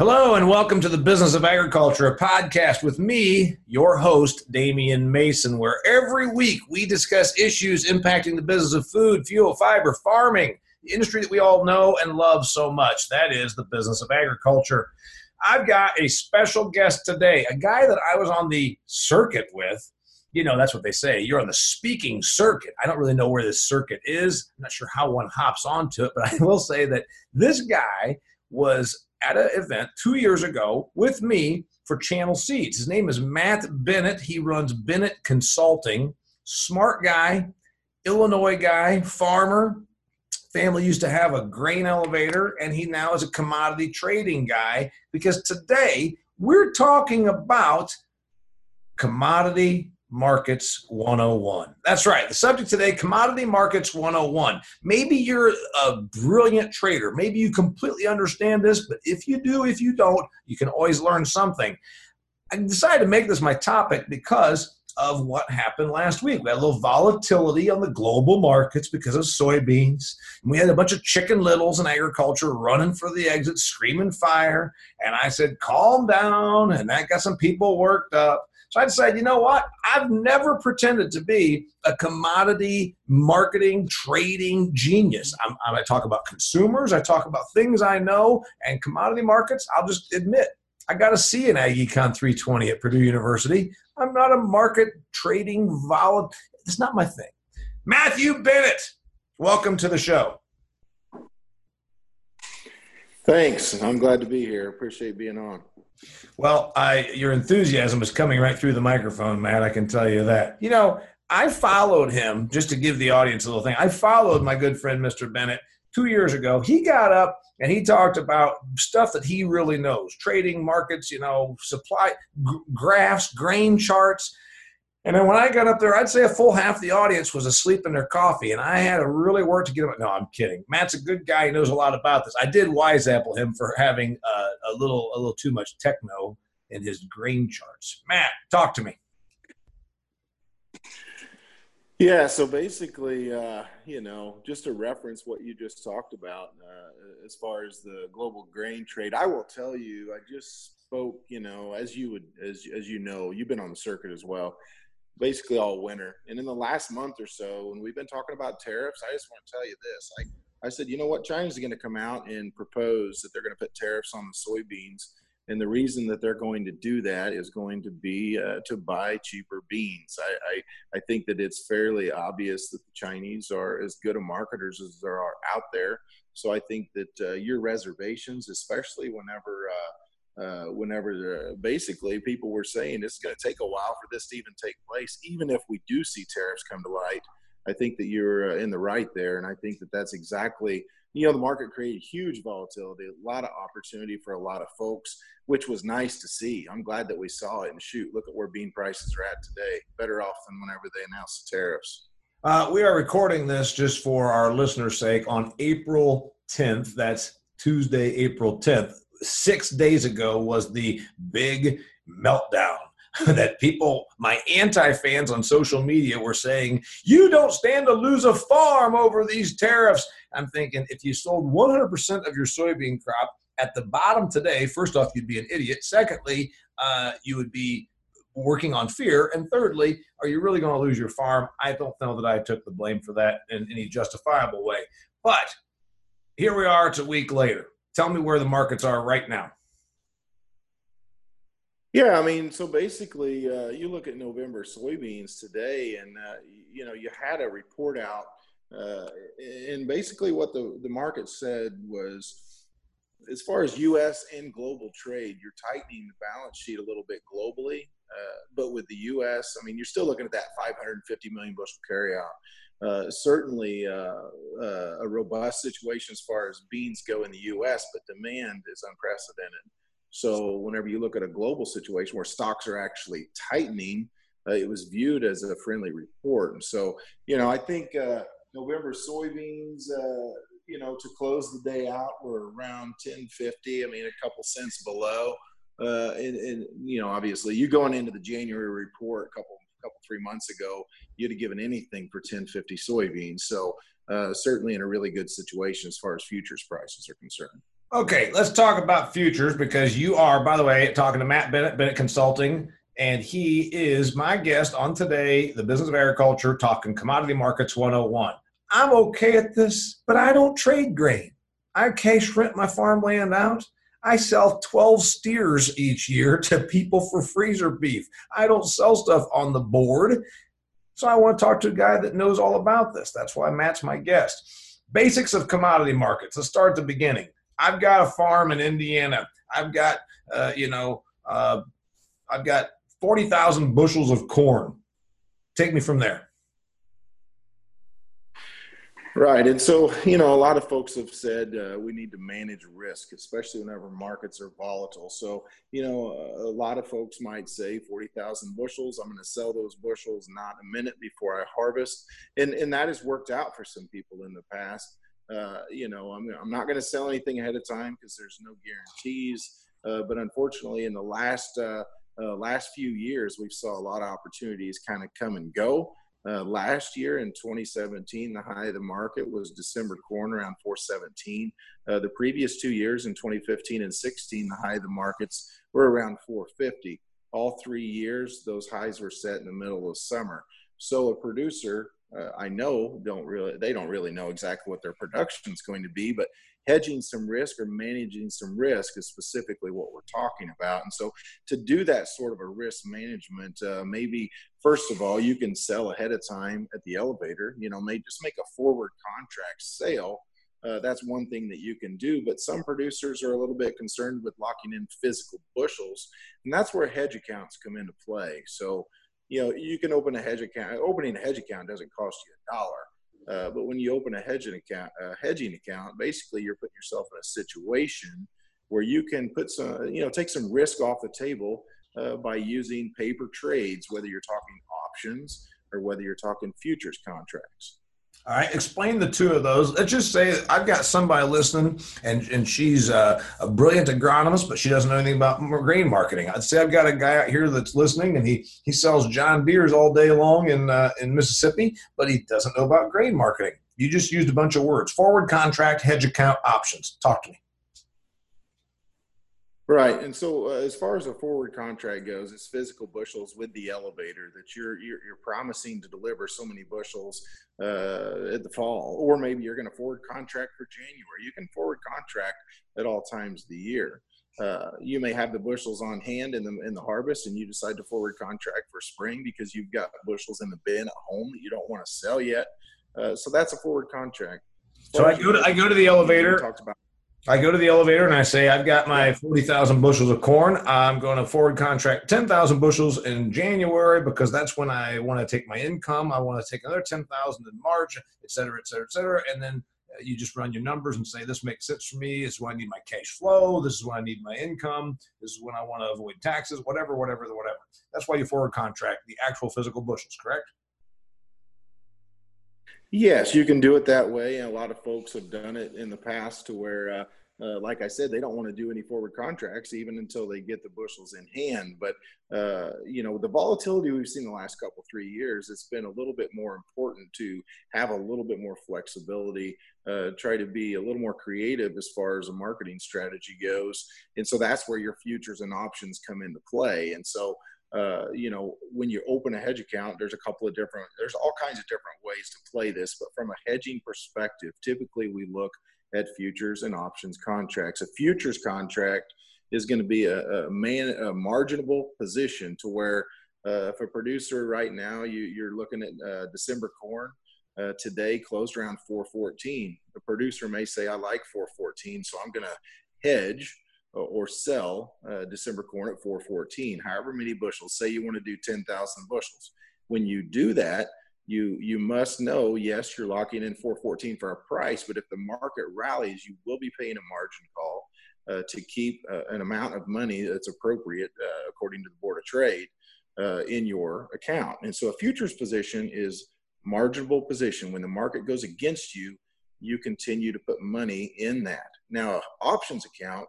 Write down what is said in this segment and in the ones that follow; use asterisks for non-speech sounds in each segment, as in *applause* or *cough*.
Hello, and welcome to the Business of Agriculture, a podcast with me, your host, Damian Mason, where every week we discuss issues impacting the business of food, fuel, fiber, farming, the industry that we all know and love so much. That is the business of agriculture. I've got a special guest today, a guy that I was on the circuit with. You know, that's what they say. You're on the speaking circuit. I don't really know where this circuit is. I'm not sure how one hops onto it, but *laughs* I will say that this guy was at an event two years ago with me for Channel Seeds. His name is Matt Bennett. He runs Bennett Consulting. Smart guy, Illinois guy, farmer. Family used to have a grain elevator, and he now is a commodity trading guy because today we're talking about commodity Markets 101. That's right. The subject today, Commodity Markets 101. Maybe you're a brilliant trader. Maybe you completely understand this, but if you do, if you don't, you can always learn something. I decided to make this my topic because of what happened last week. We had a little volatility on the global markets because of soybeans. And we had a bunch of chicken littles in agriculture running for the exit, screaming fire. And I said, calm down. And that got some people worked up. So I decided, you know what? I've never pretended to be a commodity marketing, trading genius. I'm, I talk about consumers, I talk about things I know, and commodity markets, I'll just admit, I got a C in AgEcon 320 at Purdue University. I'm not a market trading volatile. It's not my thing. Matthew Bennett, welcome to the show. Thanks. I'm glad to be here. Appreciate being on. Well, I your enthusiasm is coming right through the microphone, Matt. I can tell you that. You know, I followed him just to give the audience a little thing. I followed my good friend Mr. Bennett two years ago. He got up and he talked about stuff that he really knows: trading markets, you know, supply g- graphs, grain charts. And then when I got up there, I'd say a full half the audience was asleep in their coffee, and I had to really work to get them. No, I'm kidding. Matt's a good guy; he knows a lot about this. I did wise apple him for having uh, a little, a little too much techno in his grain charts. Matt, talk to me. Yeah, so basically, uh, you know, just to reference what you just talked about uh, as far as the global grain trade, I will tell you, I just spoke, you know, as you would, as as you know, you've been on the circuit as well basically all winter. And in the last month or so, when we've been talking about tariffs, I just want to tell you this. Like I said, you know what? China's going to come out and propose that they're going to put tariffs on the soybeans. And the reason that they're going to do that is going to be uh, to buy cheaper beans. I, I, I, think that it's fairly obvious that the Chinese are as good a marketers as there are out there. So I think that uh, your reservations, especially whenever uh, uh, whenever basically people were saying it's going to take a while for this to even take place, even if we do see tariffs come to light. I think that you're uh, in the right there, and I think that that's exactly you know the market created huge volatility, a lot of opportunity for a lot of folks, which was nice to see. I'm glad that we saw it. And shoot, look at where bean prices are at today, better off than whenever they announced the tariffs. Uh, we are recording this just for our listeners' sake on April 10th. That's Tuesday, April 10th six days ago was the big meltdown *laughs* that people, my anti fans on social media, were saying, You don't stand to lose a farm over these tariffs. I'm thinking, if you sold 100% of your soybean crop at the bottom today, first off, you'd be an idiot. Secondly, uh, you would be working on fear. And thirdly, are you really going to lose your farm? I don't know that I took the blame for that in any justifiable way. But here we are, it's a week later. Tell me where the markets are right now. Yeah, I mean, so basically, uh, you look at November soybeans today, and uh, you know you had a report out, uh, and basically what the the market said was, as far as U.S. and global trade, you're tightening the balance sheet a little bit globally, uh, but with the U.S., I mean, you're still looking at that 550 million bushel carryout. Uh, certainly uh, uh, a robust situation as far as beans go in the U.S., but demand is unprecedented. So whenever you look at a global situation where stocks are actually tightening, uh, it was viewed as a friendly report. And so, you know, I think uh, November soybeans, you know, to close the day out were around 1050. I mean, a couple cents below. And, and, you know, obviously, you going into the January report a couple couple three months ago, you'd have given anything for 1050 soybeans. So uh, certainly in a really good situation as far as futures prices are concerned. Okay, let's talk about futures because you are, by the way, talking to Matt Bennett, Bennett Consulting, and he is my guest on today, the Business of Agriculture, talking commodity markets 101. I'm okay at this, but I don't trade grain. I cash rent my farmland out. I sell 12 steers each year to people for freezer beef. I don't sell stuff on the board. So I want to talk to a guy that knows all about this. That's why Matt's my guest. Basics of commodity markets. Let's start at the beginning. I've got a farm in Indiana. I've got, uh, you know, uh, I've got 40,000 bushels of corn. Take me from there. Right. And so, you know, a lot of folks have said uh, we need to manage risk, especially whenever markets are volatile. So, you know, a lot of folks might say 40,000 bushels, I'm going to sell those bushels not a minute before I harvest. And, and that has worked out for some people in the past. Uh, you know, I'm, I'm not going to sell anything ahead of time because there's no guarantees. Uh, but unfortunately, in the last uh, uh, last few years, we saw a lot of opportunities kind of come and go. Uh, last year in 2017, the high of the market was December corn around 417. Uh, the previous two years in 2015 and 16, the high of the markets were around 450. All three years, those highs were set in the middle of summer. So a producer, uh, I know, don't really they don't really know exactly what their production is going to be, but hedging some risk or managing some risk is specifically what we're talking about. And so, to do that sort of a risk management, uh, maybe first of all, you can sell ahead of time at the elevator. You know, may just make a forward contract sale. Uh, that's one thing that you can do. But some producers are a little bit concerned with locking in physical bushels, and that's where hedge accounts come into play. So, you know, you can open a hedge account. Opening a hedge account doesn't cost you a dollar uh, but when you open a hedging account, a hedging account, basically you're putting yourself in a situation where you can put some, you know, take some risk off the table uh, by using paper trades, whether you're talking options or whether you're talking futures contracts. All right, explain the two of those. Let's just say I've got somebody listening, and and she's a, a, brilliant agronomist, but she doesn't know anything about grain marketing. I'd say I've got a guy out here that's listening, and he he sells John Deere's all day long in uh, in Mississippi, but he doesn't know about grain marketing. You just used a bunch of words: forward contract, hedge account, options. Talk to me. Right, and so uh, as far as a forward contract goes, it's physical bushels with the elevator that you're you're, you're promising to deliver so many bushels uh, at the fall, or maybe you're going to forward contract for January. You can forward contract at all times of the year. Uh, you may have the bushels on hand in the in the harvest, and you decide to forward contract for spring because you've got bushels in the bin at home that you don't want to sell yet. Uh, so that's a forward contract. So I go to I go to the elevator. Talked about I go to the elevator and I say, I've got my 40,000 bushels of corn. I'm going to forward contract 10,000 bushels in January because that's when I want to take my income. I want to take another 10,000 in March, et cetera, et cetera, et cetera. And then uh, you just run your numbers and say, this makes sense for me. This is when I need my cash flow. This is when I need my income. This is when I want to avoid taxes, whatever, whatever, whatever. That's why you forward contract the actual physical bushels, correct? Yes, you can do it that way. And a lot of folks have done it in the past to where, uh, uh, like I said, they don't want to do any forward contracts even until they get the bushels in hand. But uh, you know, the volatility we've seen the last couple three years, it's been a little bit more important to have a little bit more flexibility, uh, try to be a little more creative as far as a marketing strategy goes, and so that's where your futures and options come into play. And so uh, you know, when you open a hedge account, there's a couple of different, there's all kinds of different ways to play this. But from a hedging perspective, typically we look at futures and options contracts. A futures contract is going to be a, a man, a marginable position to where uh, if a producer right now, you, you're looking at uh, December corn, uh, today closed around 414. The producer may say, I like 414, so I'm going to hedge or sell uh, December corn at 414, however many bushels. Say you want to do 10,000 bushels. When you do that, you you must know yes you're locking in 414 for a price but if the market rallies you will be paying a margin call uh, to keep uh, an amount of money that's appropriate uh, according to the board of trade uh, in your account and so a futures position is marginable position when the market goes against you you continue to put money in that now options account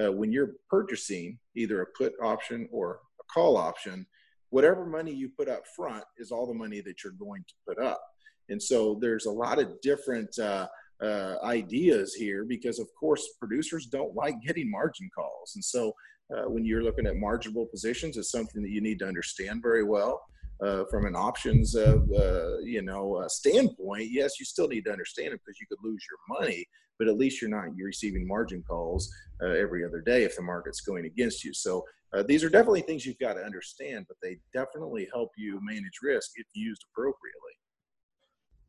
uh, when you're purchasing either a put option or a call option, whatever money you put up front is all the money that you're going to put up. And so there's a lot of different uh, uh, ideas here because, of course, producers don't like getting margin calls. And so uh, when you're looking at marginable positions, it's something that you need to understand very well. Uh, from an options of uh, you know uh, standpoint, yes, you still need to understand it because you could lose your money, but at least you're not you're receiving margin calls uh, every other day if the market's going against you. So uh, these are definitely things you've got to understand, but they definitely help you manage risk if used appropriately.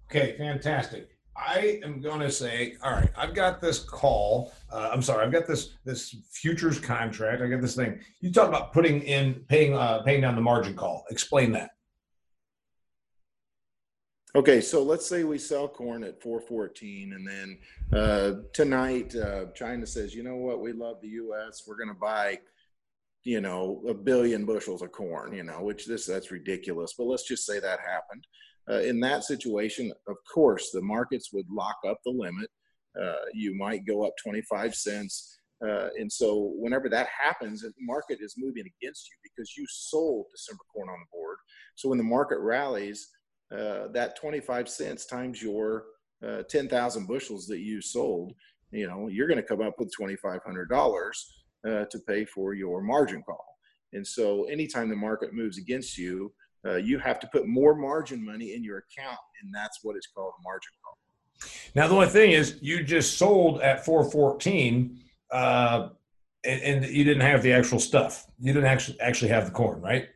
Okay, fantastic. I am going to say, all right, I've got this call. Uh, I'm sorry, I've got this this futures contract. I got this thing. You talk about putting in paying uh, paying down the margin call. Explain that. Okay, so let's say we sell corn at 414, and then uh, tonight uh, China says, you know what, we love the U.S. We're going to buy, you know, a billion bushels of corn. You know, which this that's ridiculous, but let's just say that happened. Uh, in that situation, of course, the markets would lock up the limit. Uh, you might go up 25 cents. Uh, and so, whenever that happens, the market is moving against you because you sold December corn on the board. So, when the market rallies, uh, that 25 cents times your uh, 10,000 bushels that you sold, you know, you're going to come up with $2,500 uh, to pay for your margin call. And so, anytime the market moves against you, uh, you have to put more margin money in your account, and that's what is called a margin call. Now, the only thing is, you just sold at 414, uh, and, and, you didn't have the actual stuff. You didn't actually actually have the corn, right?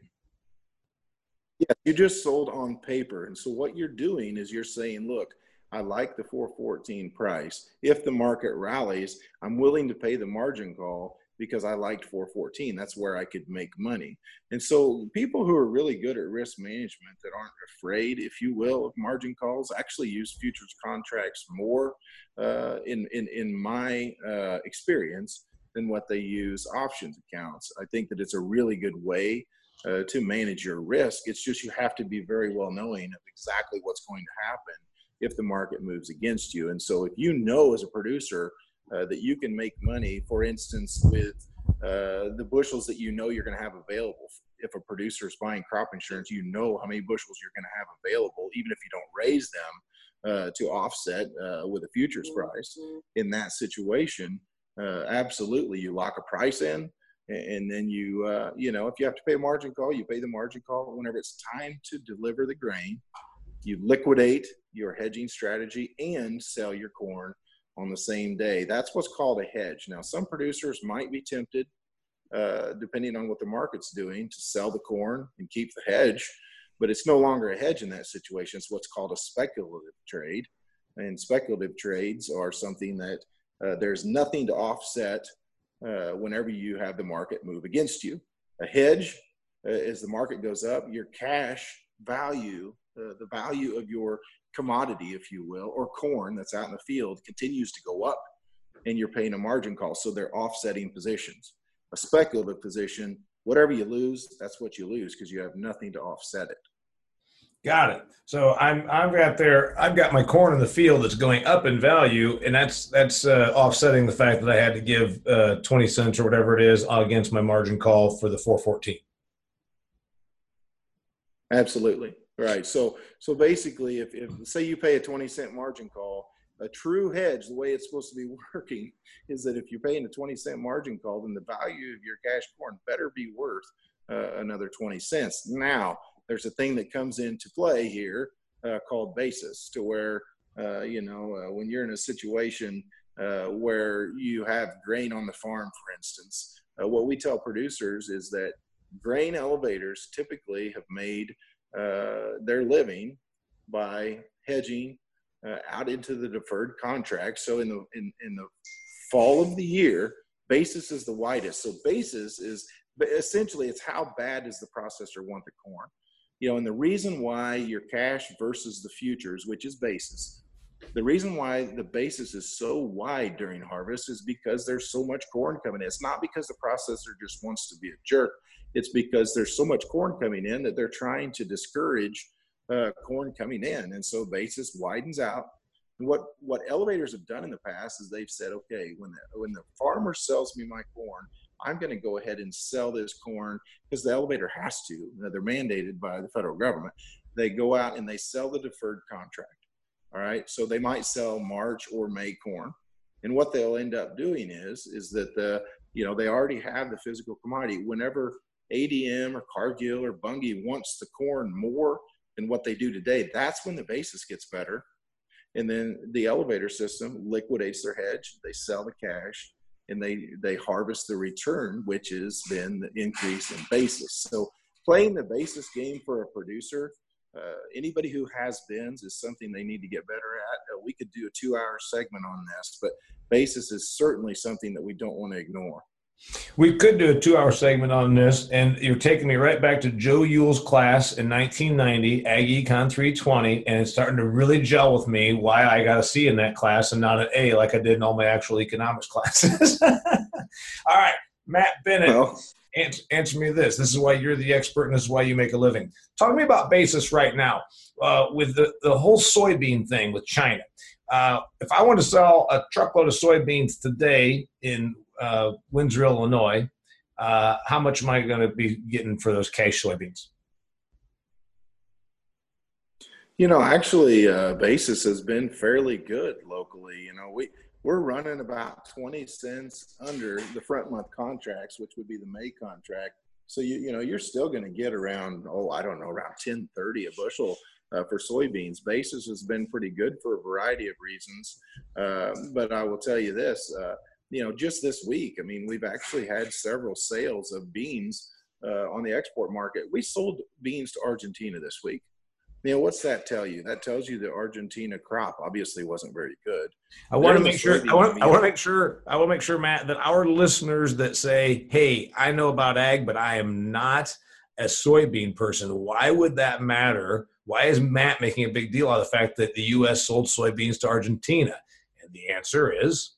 Yeah, you just sold on paper, and so what you're doing is you're saying, look. I like the 414 price. If the market rallies, I'm willing to pay the margin call because I liked 414. That's where I could make money. And so people who are really good at risk management that aren't afraid, if you will, of margin calls actually use futures contracts more uh, in, in, in my uh, experience than what they use options accounts. I think that it's a really good way uh, to manage your risk. It's just you have to be very well knowing of exactly what's going to happen if the market moves against you. And so if you know as a producer uh, that you can make money, for instance, with uh, the bushels that you know you're going to have available. If a producer is buying crop insurance, you know how many bushels you're going to have available, even if you don't raise them uh, to offset uh, with a futures price. In that situation, uh, absolutely, you lock a price in, and then you, uh, you know, if you have to pay a margin call, you pay the margin call. Whenever it's time to deliver the grain, you liquidate your hedging strategy and sell your corn on the same day. That's what's called a hedge. Now, some producers might be tempted, uh, depending on what the market's doing, to sell the corn and keep the hedge, but it's no longer a hedge in that situation. It's what's called a speculative trade. And speculative trades are something that uh, there's nothing to offset uh, whenever you have the market move against you. A hedge, uh, as the market goes up, your cash value, uh, the value of your commodity, if you will, or corn that's out in the field continues to go up and you're paying a margin call. So they're offsetting positions. A speculative position, whatever you lose, that's what you lose because you have nothing to offset it. Got it. So I'm I've got there I've got my corn in the field that's going up in value, and that's that's uh, offsetting the fact that I had to give uh, twenty cents or whatever it is against my margin call for the four fourteen. Absolutely. Right. So so basically, if, if say you pay a twenty cent margin call, a true hedge, the way it's supposed to be *laughs* working, is that if you're paying a twenty cent margin call, then the value of your cash corn better be worth uh, another twenty cents. Now, there's a thing that comes into play here uh, called basis, to where uh, you know uh, when you're in a situation uh, where you have grain on the farm, for instance, uh, what we tell producers is that grain elevators typically have made their living by hedging out into the deferred contract. So in the in, in the fall of the year, basis is the widest. So basis is essentially it's how bad does the processor want the corn. You know, and the reason why your cash versus the futures, which is basis, the reason why the basis is so wide during harvest is because there's so much corn coming in. It's not because the processor just wants to be a jerk. It's because there's so much corn coming in that they're trying to discourage uh, corn coming in, and so basis widens out. And what what elevators have done in the past is they've said, okay, when the, when the farmer sells me my corn, I'm going to go ahead and sell this corn because the elevator has to. They're mandated by the federal government. They go out and they sell the deferred contract. All right. So they might sell March or May corn. And what they'll end up doing is, is that the, you know, they already have the physical commodity. Whenever ADM or Cargill or Bunge wants the corn more than what they do today, that's when the basis gets better. And then the elevator system liquidates their hedge. They sell the cash and they they harvest the return, which is then the increase in basis. So playing the basis game for a producer, uh, anybody who has bins is something they need to get better at. Uh, we could do a two-hour segment on this, but basis is certainly something that we don't want to ignore. We could do a two hour segment on this, and you're taking me right back to Joe Yule's class in 1990, Ag Econ 320, and it's starting to really gel with me why I got a C in that class and not an A like I did in all my actual economics *laughs* classes. all right, Matt Bennett. Well, answer, answer, me this. This is why you're the expert, and this is why you make a living. Talk to me about basis right now uh, with the, the whole soybean thing with China. Uh, if I want to sell a truckload of soybeans today in uh, Windsor, Illinois, uh, how much am I going to be getting for those cash soybeans? You know, actually, uh, basis has been fairly good locally. You know, we we're running about twenty cents under the front month contracts, which would be the May contract. So you you know you're still going to get around oh I don't know around ten thirty a bushel uh, for soybeans. Basis has been pretty good for a variety of reasons, uh, but I will tell you this: uh, you know, just this week, I mean, we've actually had several sales of beans uh, on the export market. We sold beans to Argentina this week. You know, what's that tell you? That tells you the Argentina crop obviously wasn't very good. I want to make sure. I want. I want to make sure. I will make sure, Matt, that our listeners that say, "Hey, I know about ag, but I am not a soybean person." Why would that matter? Why is Matt making a big deal out of the fact that the U.S. sold soybeans to Argentina? And the answer is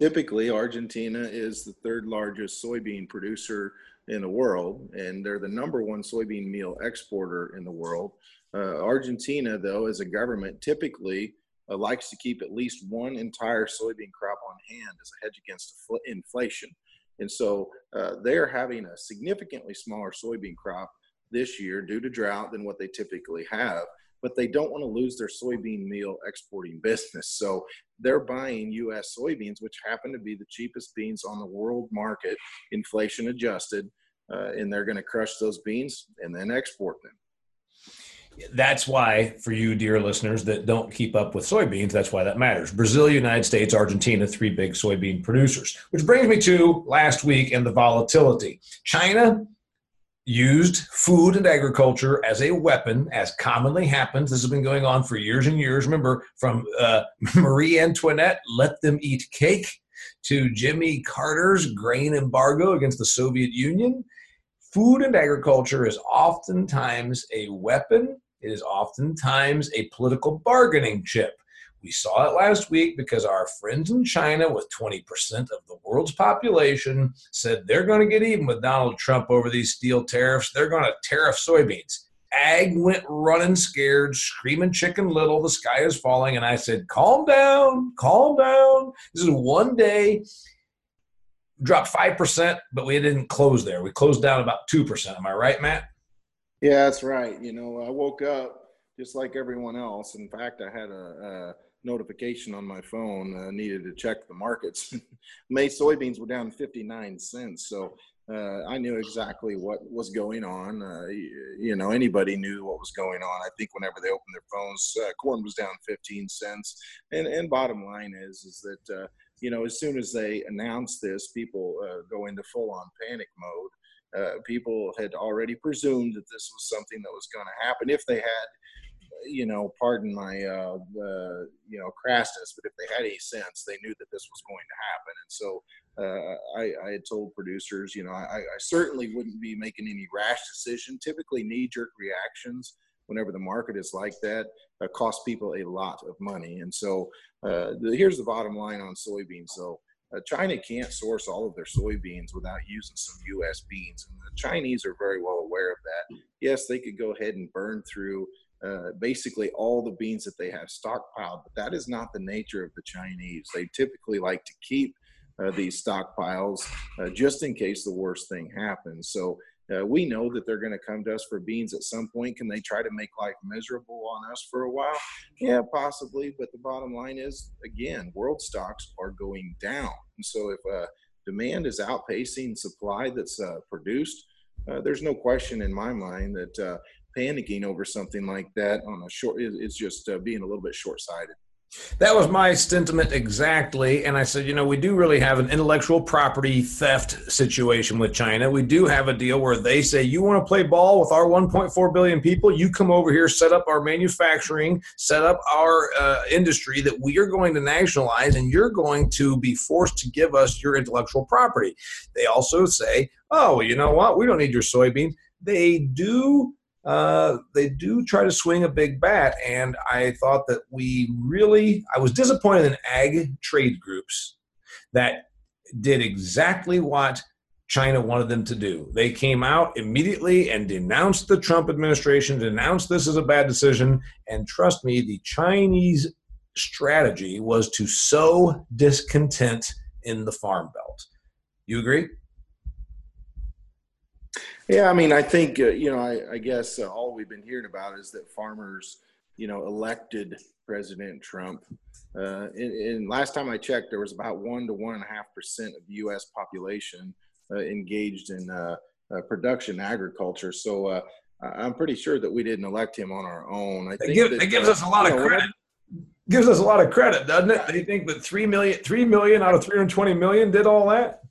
typically Argentina is the third largest soybean producer in the world, and they're the number one soybean meal exporter in the world. Uh, Argentina, though, as a government, typically uh, likes to keep at least one entire soybean crop on hand as a hedge against inflation. And so uh, they're having a significantly smaller soybean crop this year due to drought than what they typically have but they don't want to lose their soybean meal exporting business. So they're buying U.S. soybeans, which happen to be the cheapest beans on the world market, inflation adjusted, uh, and they're going to crush those beans and then export them. That's why, for you, dear listeners, that don't keep up with soybeans, that's why that matters. Brazil, United States, Argentina, three big soybean producers. Which brings me to last week and the volatility. China used food and agriculture as a weapon, as commonly happens. This has been going on for years and years. Remember, from uh, *laughs* Marie Antoinette, let them eat cake, to Jimmy Carter's grain embargo against the Soviet Union. Food and agriculture is oftentimes a weapon, it is oftentimes a political bargaining chip. We saw it last week because our friends in China, with 20% of the world's population, said they're going to get even with Donald Trump over these steel tariffs. They're going to tariff soybeans. Ag went running scared, screaming chicken little, the sky is falling. And I said, calm down, calm down. This is one day. Dropped 5%, but we didn't close there. We closed down about 2%. Am I right, Matt? Yeah, that's right. You know, I woke up just like everyone else. In fact, I had a, a notification on my phone uh, needed to check the markets. *laughs* May soybeans were down 59 cents. So uh, I knew exactly what was going on. Uh, you know, anybody knew what was going on. I think whenever they opened their phones, uh, corn was down 15 cents. And, and bottom line is, is that, uh, you know, as soon as they announced this, people uh, go into full on panic mode. people had already presumed that this was something that was going to happen if they had you know, pardon my, uh, uh, you know, crassness, but if they had any sense, they knew that this was going to happen. And so uh, I, I, had told producers, you know, I, I, certainly wouldn't be making any rash decision. Typically, knee jerk reactions whenever the market is like that uh, cost people a lot of money. And so uh, the, here's the bottom line on soybeans. So uh, China can't source all of their soybeans without using some U.S. beans, and the Chinese are very well aware of that. Yes, they could go ahead and burn through uh, basically all the beans that they have stockpiled. But that is not the nature of the Chinese. They typically like to keep uh, these stockpiles uh, just in case the worst thing happens. So Uh, we know that they're going to come to us for beans at some point. Can they try to make life miserable on us for a while? Yeah, possibly. But the bottom line is, again, world stocks are going down. And so if uh, demand is outpacing supply that's produced, there's no question in my mind that panicking over something like that on a short is, just uh, being a little bit short-sighted. That was my sentiment exactly. And I said, you know, we do really have an intellectual property theft situation with China. We do have a deal where they say, you want to play ball with our 1.4 billion people? You come over here, set up our manufacturing, set up our uh, industry that we are going to nationalize, and you're going to be forced to give us your intellectual property. They also say, oh, well, you know what? We don't need your soybeans. They do uh, they do try to swing a big bat. And I thought that we really, I was disappointed in ag trade groups that did exactly what China wanted them to do. They came out immediately and denounced the Trump administration, denounced this as a bad decision. And trust me, the Chinese strategy was to sow discontent in the farm belt. You agree? Yeah, I mean, I think uh, you know, I, I guess uh, all we've been hearing about is that farmers, you know, elected President Trump. Uh, and, and, last time I checked, there was about one to one and a half percent of the U.S. population uh, engaged in uh, uh, production agriculture. So I'm pretty sure that we didn't elect him on our own. I think give, that, it gives us a lot of know, credit. Gives us a lot of credit, doesn't it? They think that three million, three million out of 320 million did all that.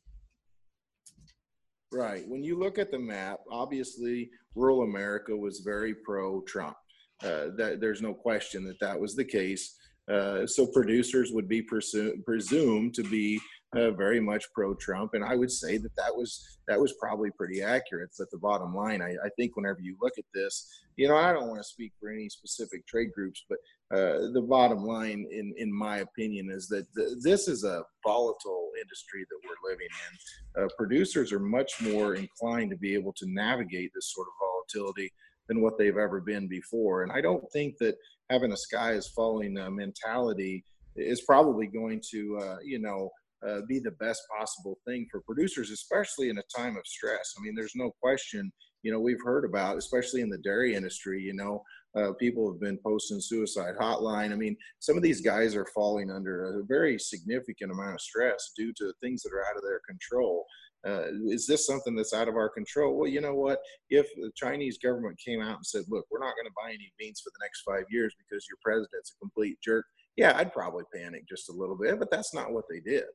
Right. When you look at the map, obviously rural America was very pro Trump. Uh, that there's no question that that was the case. Uh, so producers would be presu- presumed to be uh, very much pro-Trump, and I would say that that was that was probably pretty accurate. But the bottom line, I, I think, whenever you look at this, you know, I don't want to speak for any specific trade groups, but uh, the bottom line, in in my opinion, is that the, this is a volatile industry that we're living in. Uh, producers are much more inclined to be able to navigate this sort of volatility than what they've ever been before, and I don't think that having a sky is falling uh, mentality is probably going to, uh, you know uh, be the best possible thing for producers, especially in a time of stress. I mean, there's no question. You know, we've heard about, especially in the dairy industry. You know, uh, people have been posting suicide hotline. I mean, some of these guys are falling under a very significant amount of stress due to things that are out of their control. Uh, is this something that's out of our control? Well, you know what? If the Chinese government came out and said, "Look, we're not going to buy any beans for the next five years because your president's a complete jerk," yeah, I'd probably panic just a little bit. But that's not what they did.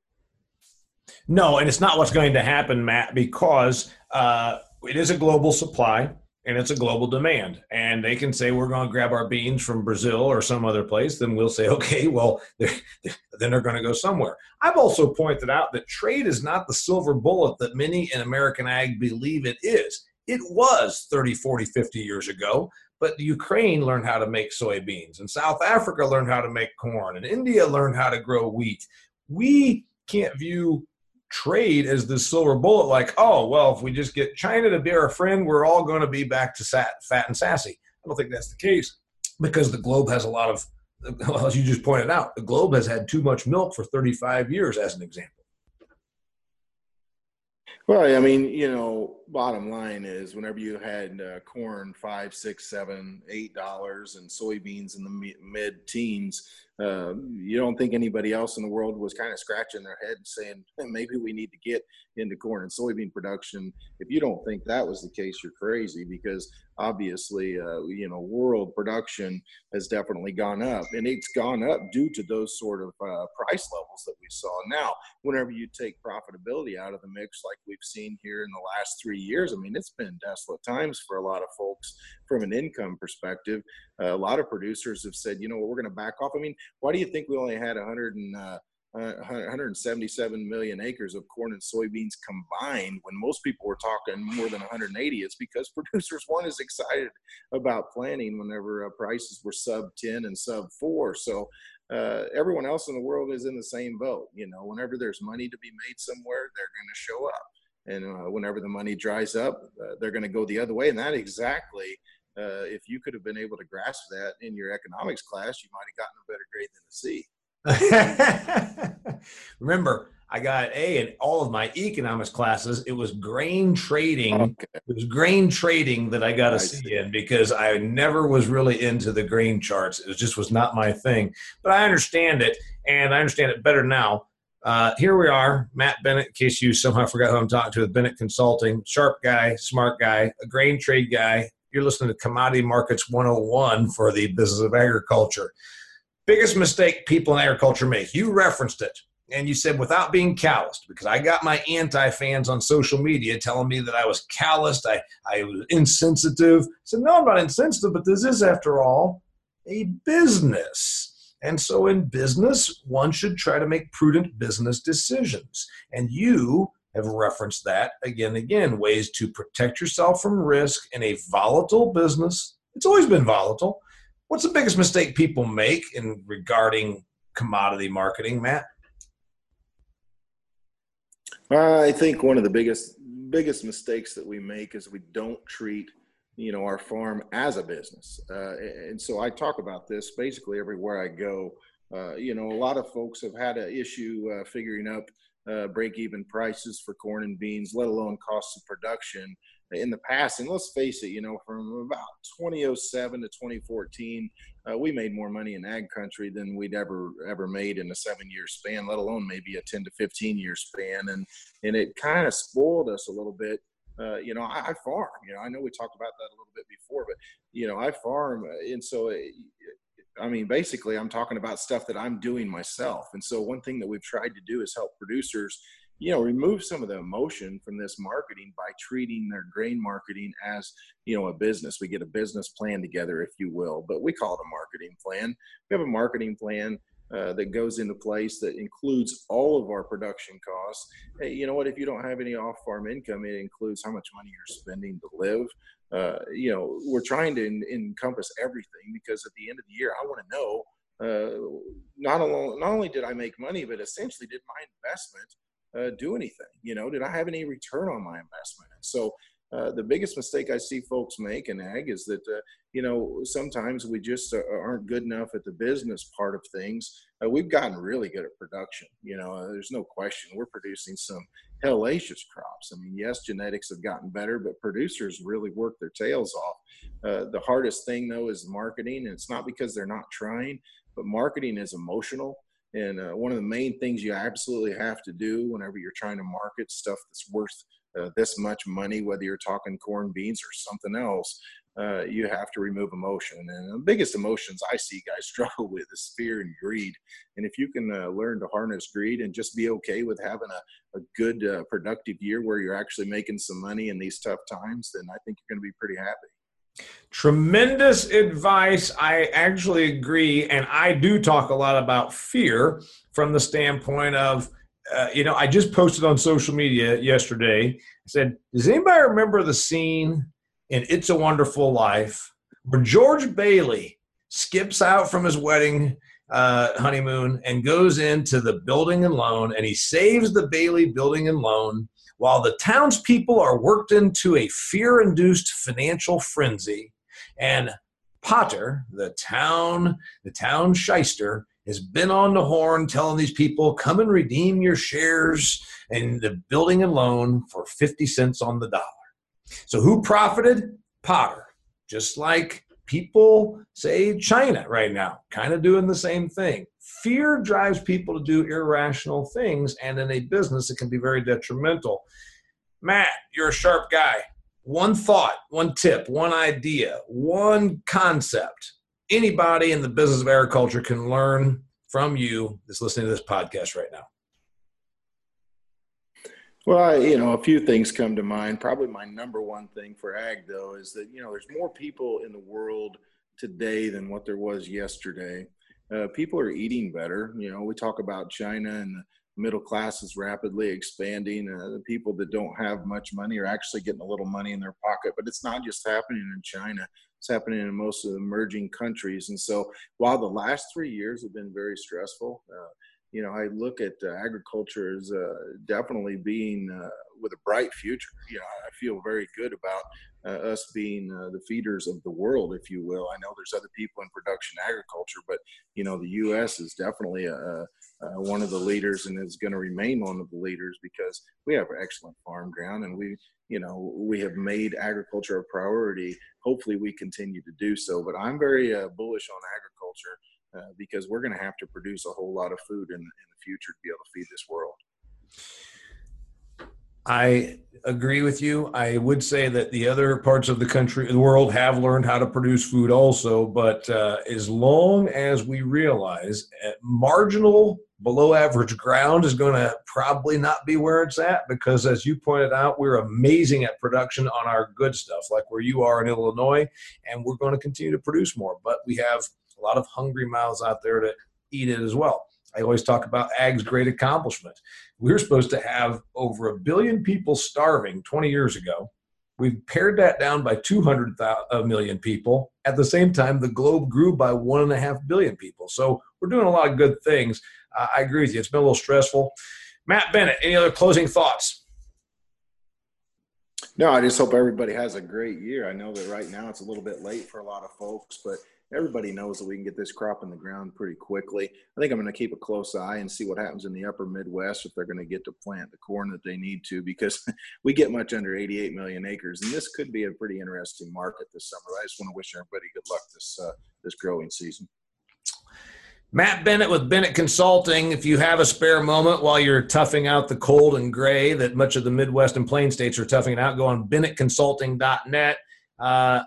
No, and it's not what's going to happen, Matt, because uh, it is a global supply and it's a global demand. And they can say we're going to grab our beans from Brazil or some other place. Then we'll say, okay, well, they're, then they're going to go somewhere. I've also pointed out that trade is not the silver bullet that many in American ag believe it is. It was 30, 40, 50 years ago, but Ukraine learned how to make soybeans, and South Africa learned how to make corn, and India learned how to grow wheat. We can't view trade as the silver bullet, like, oh, well, if we just get China to be our friend, we're all going to be back to sat, fat and sassy. I don't think that's the case because the globe has a lot of, *laughs* well, as you just pointed out, the globe has had too much milk for 35 years, as an example. Well, I mean, you know, bottom line is whenever you had uh, corn five, six, seven, eight dollars, and soybeans in the mid teens, uh, you don't think anybody else in the world was kind of scratching their head and saying maybe we need to get into corn and soybean production. If you don't think that was the case, you're crazy because obviously, uh, you know, world production has definitely gone up, and it's gone up due to those sort of uh, price levels that we saw. Now, whenever you take profitability out of the mix, like we've seen here in the last three years, I mean, it's been desolate times for a lot of folks from an income perspective. Uh, a lot of producers have said, you know, what, we're going to back off. I mean, why do you think we only had 100 and uh, 177 million acres of corn and soybeans combined when most people were talking more than 180 it's because producers weren't as excited about planting whenever uh, prices were sub 10 and sub 4 so uh, everyone else in the world is in the same boat you know. Whenever there's money to be made somewhere they're going to show up. And uh, whenever the money dries up uh, they're going to go the other way. And that exactly uh, if you could have been able to grasp that in your economics class you might have gotten a better grade than a C. *laughs* Remember, I got A in all of my economics classes. It was grain trading. Okay. It was grain trading that I got a C in because I never was really into the grain charts. It was just was not my thing. But I understand it, and I understand it better now. Uh, here we are, Matt Bennett. In case you somehow forgot who I'm talking to, with Bennett Consulting, sharp guy, smart guy, a grain trade guy. You're listening to Commodity Markets 101 for the business of agriculture. Biggest mistake people in agriculture make. You referenced it and you said without being calloused because i got my anti-fans on social media telling me that i was calloused i, I was insensitive I said no i'm not insensitive but this is after all a business and so in business one should try to make prudent business decisions and you have referenced that again and again ways to protect yourself from risk in a volatile business. It's always been volatile. What's the biggest mistake people make in regarding commodity marketing matt? I think one of the biggest biggest mistakes that we make is we don't treat you know our farm as a business, uh, and so I talk about this basically everywhere I go. Uh, you know, a lot of folks have had an issue uh, figuring up uh, break even prices for corn and beans, let alone costs of production in the past. And let's face it, you know, from about 2007 to 2014, uh, we made more money in ag country than we'd ever ever made in a seven year span, let alone maybe a 10 to 15 year span. And and it kind of spoiled us a little bit. Uh, you know, I, I, farm. You know, I know we talked about that a little bit before, but you know, I farm, and so. It, I mean, basically, I'm talking about stuff that I'm doing myself. And so, one thing that we've tried to do is help producers you know remove some of the emotion from this marketing by treating their grain marketing as you know a business we get a business plan together if you will but we call it a marketing plan we have a marketing plan uh, that goes into place that includes all of our production costs. Hey, you know what? If you don't have any off farm income, it includes how much money you're spending to live. Uh, you know, we're trying to en- encompass everything because at the end of the year, I want to know uh, not, alone, not only did I make money, but essentially did my investment uh, do anything? You know, did I have any return on my investment? And so uh, the biggest mistake I see folks make in ag is that, uh, you know, sometimes we just uh, aren't good enough at the business part of things. Uh, we've gotten really good at production. You know, uh, there's no question. We're producing some hellacious crops. I mean, yes, genetics have gotten better, but producers really work their tails off. the hardest thing, though, is marketing. And it's not because they're not trying, but marketing is emotional. And uh, one of the main things you absolutely have to do whenever you're trying to market stuff that's worth uh, this much money, whether you're talking corn beans or something else, uh, you have to remove emotion. And the biggest emotions I see guys *laughs* struggle with is fear and greed. And if you can uh, learn to harness greed and just be okay with having a, a good, uh, productive year where you're actually making some money in these tough times, then I think you're going to be pretty happy. Tremendous advice. I actually agree. And I do talk a lot about fear from the standpoint of, uh, you know, I just posted on social media yesterday. I said, Does anybody remember the scene in It's a Wonderful Life where George Bailey skips out from his wedding uh, honeymoon and goes into the building and loan and he saves the Bailey building and loan while the townspeople are worked into a fear induced financial frenzy, and Potter, the town, the town shyster, has been on the horn telling these people, come and redeem your shares in the building and loan for 50 cents on the dollar. So who profited? Potter. Just like people say China right now, kind of doing the same thing. Fear drives people to do irrational things, and in a business, it can be very detrimental. Matt, you're a sharp guy. One thought, one tip, one idea, one concept. Anybody in the business of agriculture can learn from you that's listening to this podcast right now. Well, you know, a few things come to mind. Probably my number one thing for ag, though, is that, you know, there's more people in the world today than what there was yesterday uh, people are eating better. You know, we talk about China and the middle class is rapidly expanding. Uh, the people that don't have much money are actually getting a little money in their pocket, but it's not just happening in China. It's happening in most of the emerging countries. And so, while the last three years have been very stressful, uh, you know, I look at uh, agriculture as uh, definitely being uh, with a bright future. You know, I feel very good about uh, us being uh, the feeders of the world, if you will. I know there's other people in production agriculture, but you know, the U.S. is definitely a, a one of the leaders and is going to remain one of the leaders because we have excellent farm ground and we, you know, we have made agriculture a priority. Hopefully, we continue to do so. But I'm very uh, bullish on agriculture. Uh, because we're going to have to produce a whole lot of food in, in the future to be able to feed this world. I agree with you. I would say that the other parts of the country, the world, have learned how to produce food also. But uh, as long as we realize marginal, below average ground is going to probably not be where it's at, because as you pointed out, we're amazing at production on our good stuff, like where you are in Illinois, and we're going to continue to produce more. But we have a lot of hungry mouths out there to eat it as well. I always talk about ag's great accomplishment. We were supposed to have over a billion people starving 20 years ago. We've pared that down by 200 million people. At the same time, the globe grew by one and a half billion people. So we're doing a lot of good things. Uh, I agree with you. It's been a little stressful. Matt Bennett, any other closing thoughts? No, I just hope everybody has a great year. I know that right now it's a little bit late for a lot of folks, but everybody knows that we can get this crop in the ground pretty quickly. I think I'm going to keep a close eye and see what happens in the upper Midwest if they're going to get to plant the corn that they need to because *laughs* we get much under 88 million acres, and this could be a pretty interesting market this summer. I just want to wish everybody good luck this uh, this growing season. Matt Bennett with Bennett Consulting. If you have a spare moment while you're toughing out the cold and gray that much of the Midwest and Plain states are toughing out, go on bennettconsulting.net. Uh,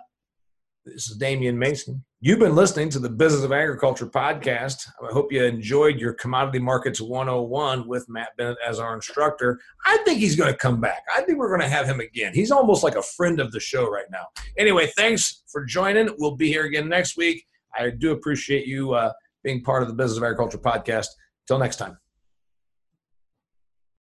this is Damian Mason. You've been listening to the Business of Agriculture podcast. I hope you enjoyed your Commodity Markets 101 with Matt Bennett as our instructor. I think he's going to come back. I think we're going to have him again. He's almost like a friend of the show right now. Anyway, thanks for joining. We'll be here again next week. I do appreciate you uh, being part of the Business of Agriculture podcast. Till next time.